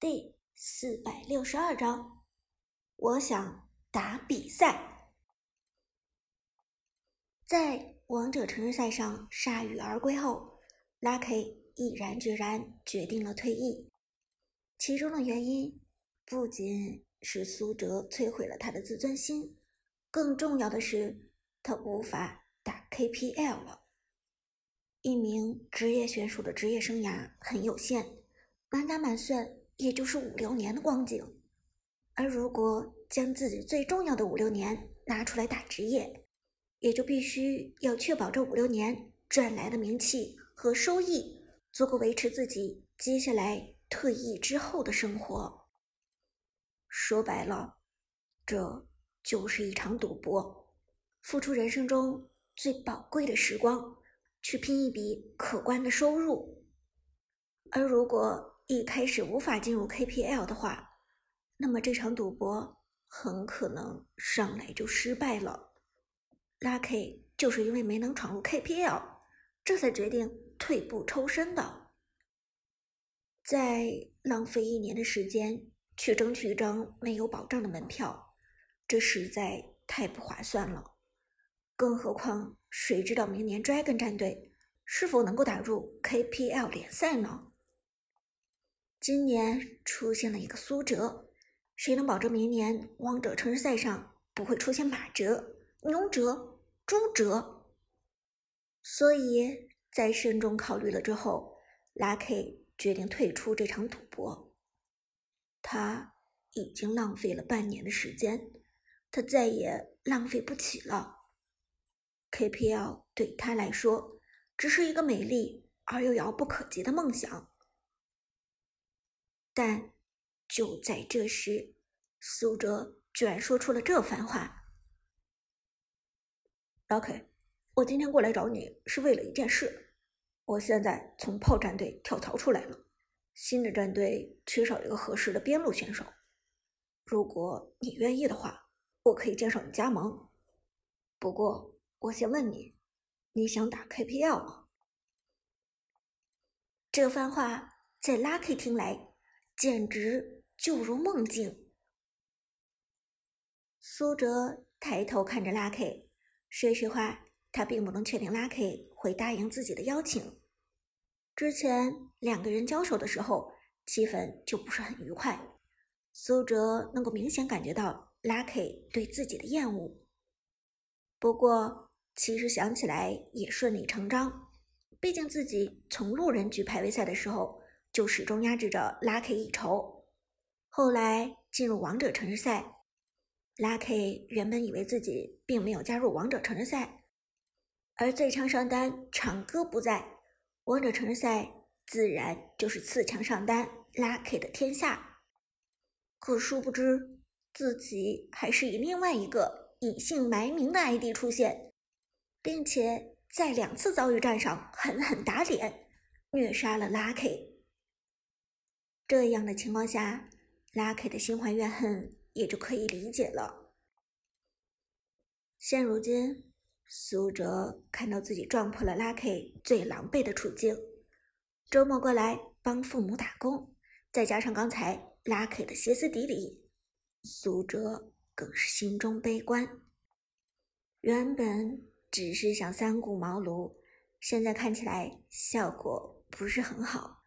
第四百六十二章，我想打比赛。在王者城市赛上铩羽而归后，Lucky 毅然决然决定了退役。其中的原因不仅是苏哲摧毁了他的自尊心，更重要的是他无法打 KPL 了。一名职业选手的职业生涯很有限，满打满算。也就是五六年的光景，而如果将自己最重要的五六年拿出来打职业，也就必须要确保这五六年赚来的名气和收益足够维持自己接下来退役之后的生活。说白了，这就是一场赌博，付出人生中最宝贵的时光，去拼一笔可观的收入。而如果，一开始无法进入 KPL 的话，那么这场赌博很可能上来就失败了。Lucky 就是因为没能闯入 KPL，这才决定退步抽身的。在浪费一年的时间去争取一张没有保障的门票，这实在太不划算了。更何况，谁知道明年 Dragon 战队是否能够打入 KPL 联赛呢？今年出现了一个苏哲，谁能保证明年王者城市赛上不会出现马哲、牛哲、朱哲？所以在慎重考虑了之后，Lucky 决定退出这场赌博。他已经浪费了半年的时间，他再也浪费不起了。KPL 对他来说只是一个美丽而又遥不可及的梦想。但就在这时，苏哲居然说出了这番话：“Lucky，我今天过来找你是为了一件事。我现在从炮战队跳槽出来了，新的战队缺少一个合适的边路选手。如果你愿意的话，我可以介绍你加盟。不过，我先问你，你想打 KPL 吗？”这番话在 Lucky 听来。简直就如梦境。苏哲抬头看着 Lucky，说实话，他并不能确定 Lucky 会答应自己的邀请。之前两个人交手的时候，气氛就不是很愉快。苏哲能够明显感觉到 Lucky 对自己的厌恶。不过，其实想起来也顺理成章，毕竟自己从路人局排位赛的时候。就始终压制着 Lucky 一筹。后来进入王者城市赛，Lucky 原本以为自己并没有加入王者城市赛，而最强上单长歌不在，王者城市赛自然就是次强上单 Lucky 的天下。可殊不知，自己还是以另外一个隐姓埋名的 ID 出现，并且在两次遭遇战上狠狠打脸，虐杀了 Lucky。这样的情况下，Lucky 的心怀怨恨也就可以理解了。现如今，苏哲看到自己撞破了 Lucky 最狼狈的处境，周末过来帮父母打工，再加上刚才 Lucky 的歇斯底里，苏哲更是心中悲观。原本只是想三顾茅庐，现在看起来效果不是很好，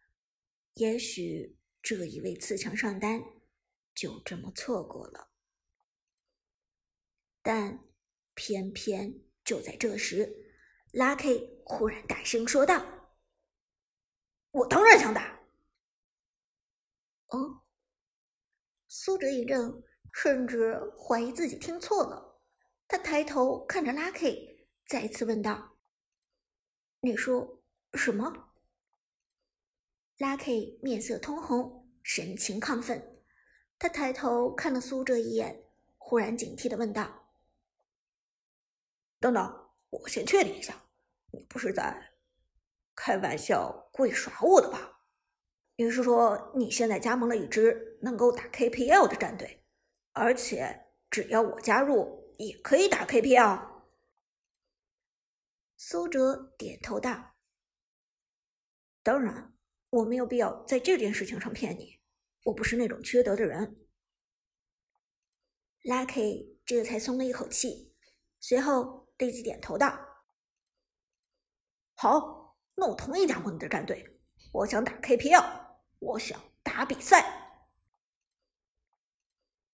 也许。这一位刺强上单就这么错过了，但偏偏就在这时，Lucky 忽然大声说道：“我当然想打。”哦，苏哲一怔，甚至怀疑自己听错了。他抬头看着 Lucky，再次问道：“你说什么？” Lucky 面色通红，神情亢奋。他抬头看了苏哲一眼，忽然警惕的问道：“等等，我先确定一下，你不是在开玩笑、故意耍我的吧？你是说你现在加盟了一支能够打 KPL 的战队，而且只要我加入，也可以打 KPL？” 苏哲点头道：“当然。”我没有必要在这件事情上骗你，我不是那种缺德的人。Lucky 这才松了一口气，随后立即点头道：“好，那我同意加入你的战队。我想打 KPL，我想打比赛。”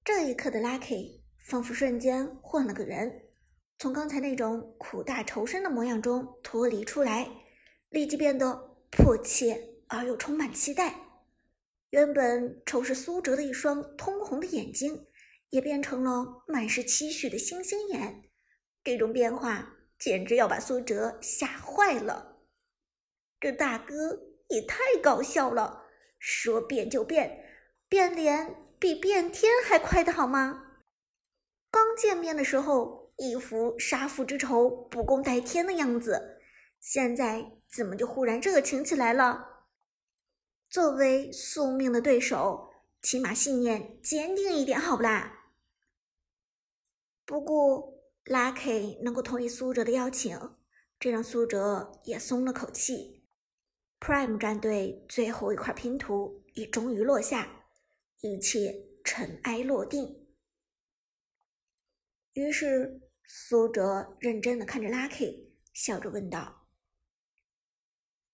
这一刻的 Lucky 仿佛瞬间换了个人。从刚才那种苦大仇深的模样中脱离出来，立即变得迫切而又充满期待。原本仇视苏哲的一双通红的眼睛，也变成了满是期许的星星眼。这种变化简直要把苏哲吓坏了。这大哥也太搞笑了，说变就变，变脸比变天还快的好吗？刚见面的时候。一副杀父之仇不共戴天的样子，现在怎么就忽然热情起来了？作为宿命的对手，起码信念坚定一点，好不啦？不过，Lucky 能够同意苏哲的邀请，这让苏哲也松了口气。Prime 战队最后一块拼图也终于落下，一切尘埃落定。于是。苏哲认真的看着 Lucky，笑着问道：“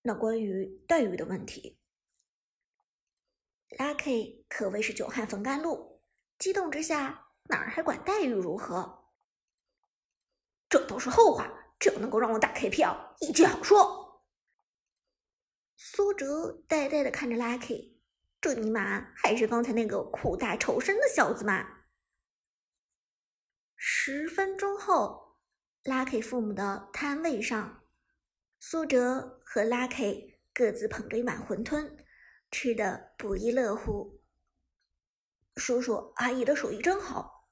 那关于待遇的问题？”Lucky 可谓是久旱逢甘露，激动之下哪儿还管待遇如何？这都是后话，只要能够让我打 KPL，一切好说。苏哲呆呆的看着 Lucky，这尼玛还是刚才那个苦大仇深的小子吗？十分钟后，Lucky 父母的摊位上，苏哲和 Lucky 各自捧着一碗馄饨，吃的不亦乐乎。叔叔阿姨的手艺真好，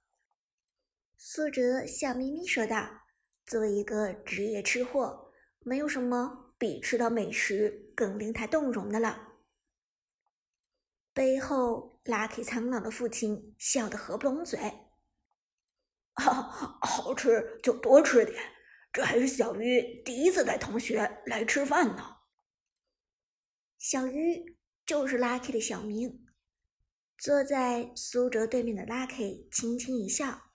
苏哲笑眯眯说道：“作为一个职业吃货，没有什么比吃到美食更令他动容的了。”背后，Lucky 苍老的父亲笑得合不拢嘴。好吃就多吃点，这还是小鱼第一次带同学来吃饭呢。小鱼就是 Lucky 的小名。坐在苏哲对面的 Lucky 轻轻一笑，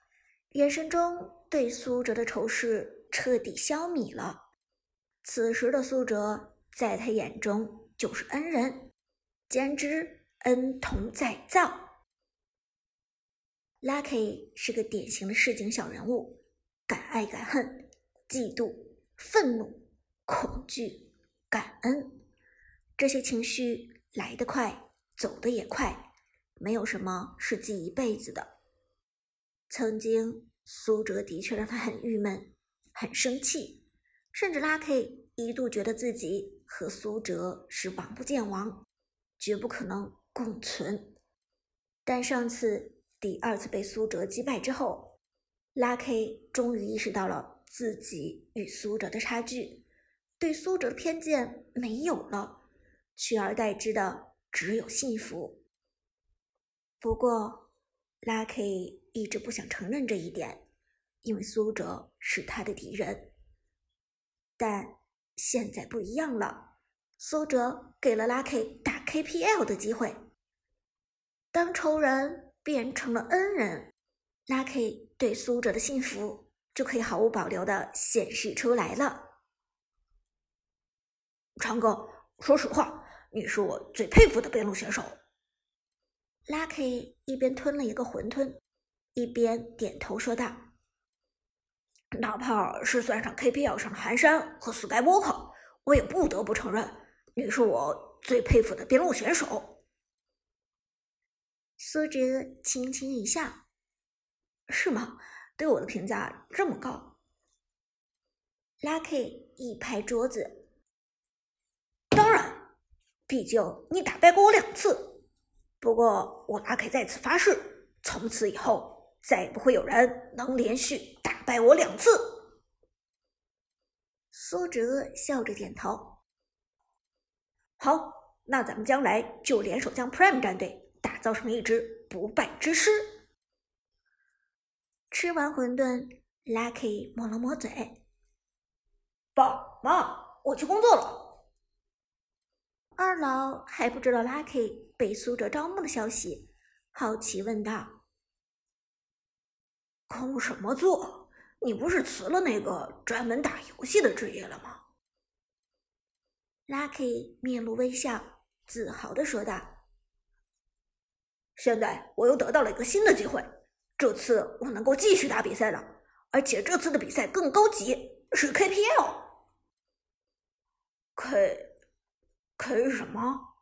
眼神中对苏哲的仇视彻底消弭了。此时的苏哲在他眼中就是恩人，简直恩同再造。Lucky 是个典型的市井小人物，敢爱敢恨，嫉妒、愤怒、恐惧、感恩，这些情绪来得快，走得也快，没有什么是记一辈子的。曾经，苏哲的确让他很郁闷、很生气，甚至 Lucky 一度觉得自己和苏哲是王不见王，绝不可能共存。但上次。第二次被苏哲击败之后拉 K 终于意识到了自己与苏哲的差距，对苏哲的偏见没有了，取而代之的只有幸福。不过，Lucky 一直不想承认这一点，因为苏哲是他的敌人。但现在不一样了，苏哲给了 Lucky 打 KPL 的机会，当仇人。变成了恩人，Lucky 对苏哲的幸福就可以毫无保留的显示出来了。长哥，说实话，你是我最佩服的边路选手。Lucky 一边吞了一个馄饨，一边点头说道：“哪怕是算上 KPL 上的寒山和 Skywalker，我也不得不承认，你是我最佩服的边路选手。”苏哲轻轻一笑：“是吗？对我的评价这么高？”Lucky 一拍桌子：“，毕竟你打败过我两次。不过我 Lucky 在此发誓，从此以后再也不会有人能连续打败我两次。”苏哲笑着点头：“好，那咱们将来就联手将 Prime 战队。”打造成一支不败之师。吃完馄饨，Lucky 抹了抹嘴：“爸妈，我去工作了。”二老还不知道 Lucky 被苏哲招募的消息，好奇问道：“工什么作？你不是辞了那个专门打游戏的职业了吗？”Lucky 面露微笑，自豪的说道：“现在我又得到了一个新的机会，这次我能够继续打比赛了，而且这次的比赛更高级，是 KPL。” K K 什么？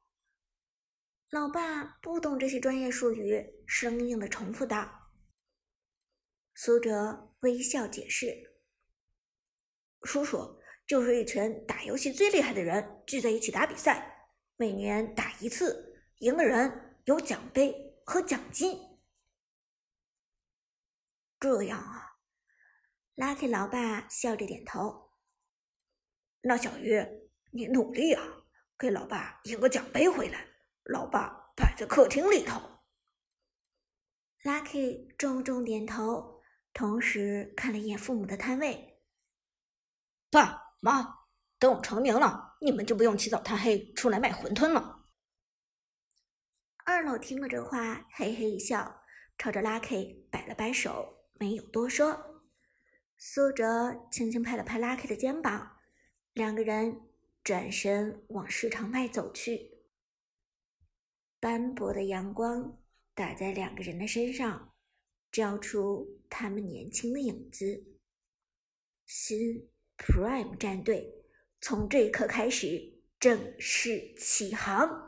老爸不懂这些专业术语，生硬的重复道。苏哲微笑解释：“叔叔就是一群打游戏最厉害的人聚在一起打比赛，每年打一次，赢的人有奖杯和奖金。”这样啊，Lucky 老爸笑着点头。那小鱼。你努力啊，给老爸赢个奖杯回来，老爸摆在客厅里头。Lucky 重重点头，同时看了一眼父母的摊位。爸妈，等我成名了，你们就不用起早贪黑出来卖馄饨了。二老听了这话，嘿嘿一笑，朝着 Lucky 摆了摆手，没有多说。苏哲轻轻拍了拍 Lucky 的肩膀，两个人。转身往市场外走去，斑驳的阳光打在两个人的身上，照出他们年轻的影子。新 Prime 战队从这一刻开始正式起航。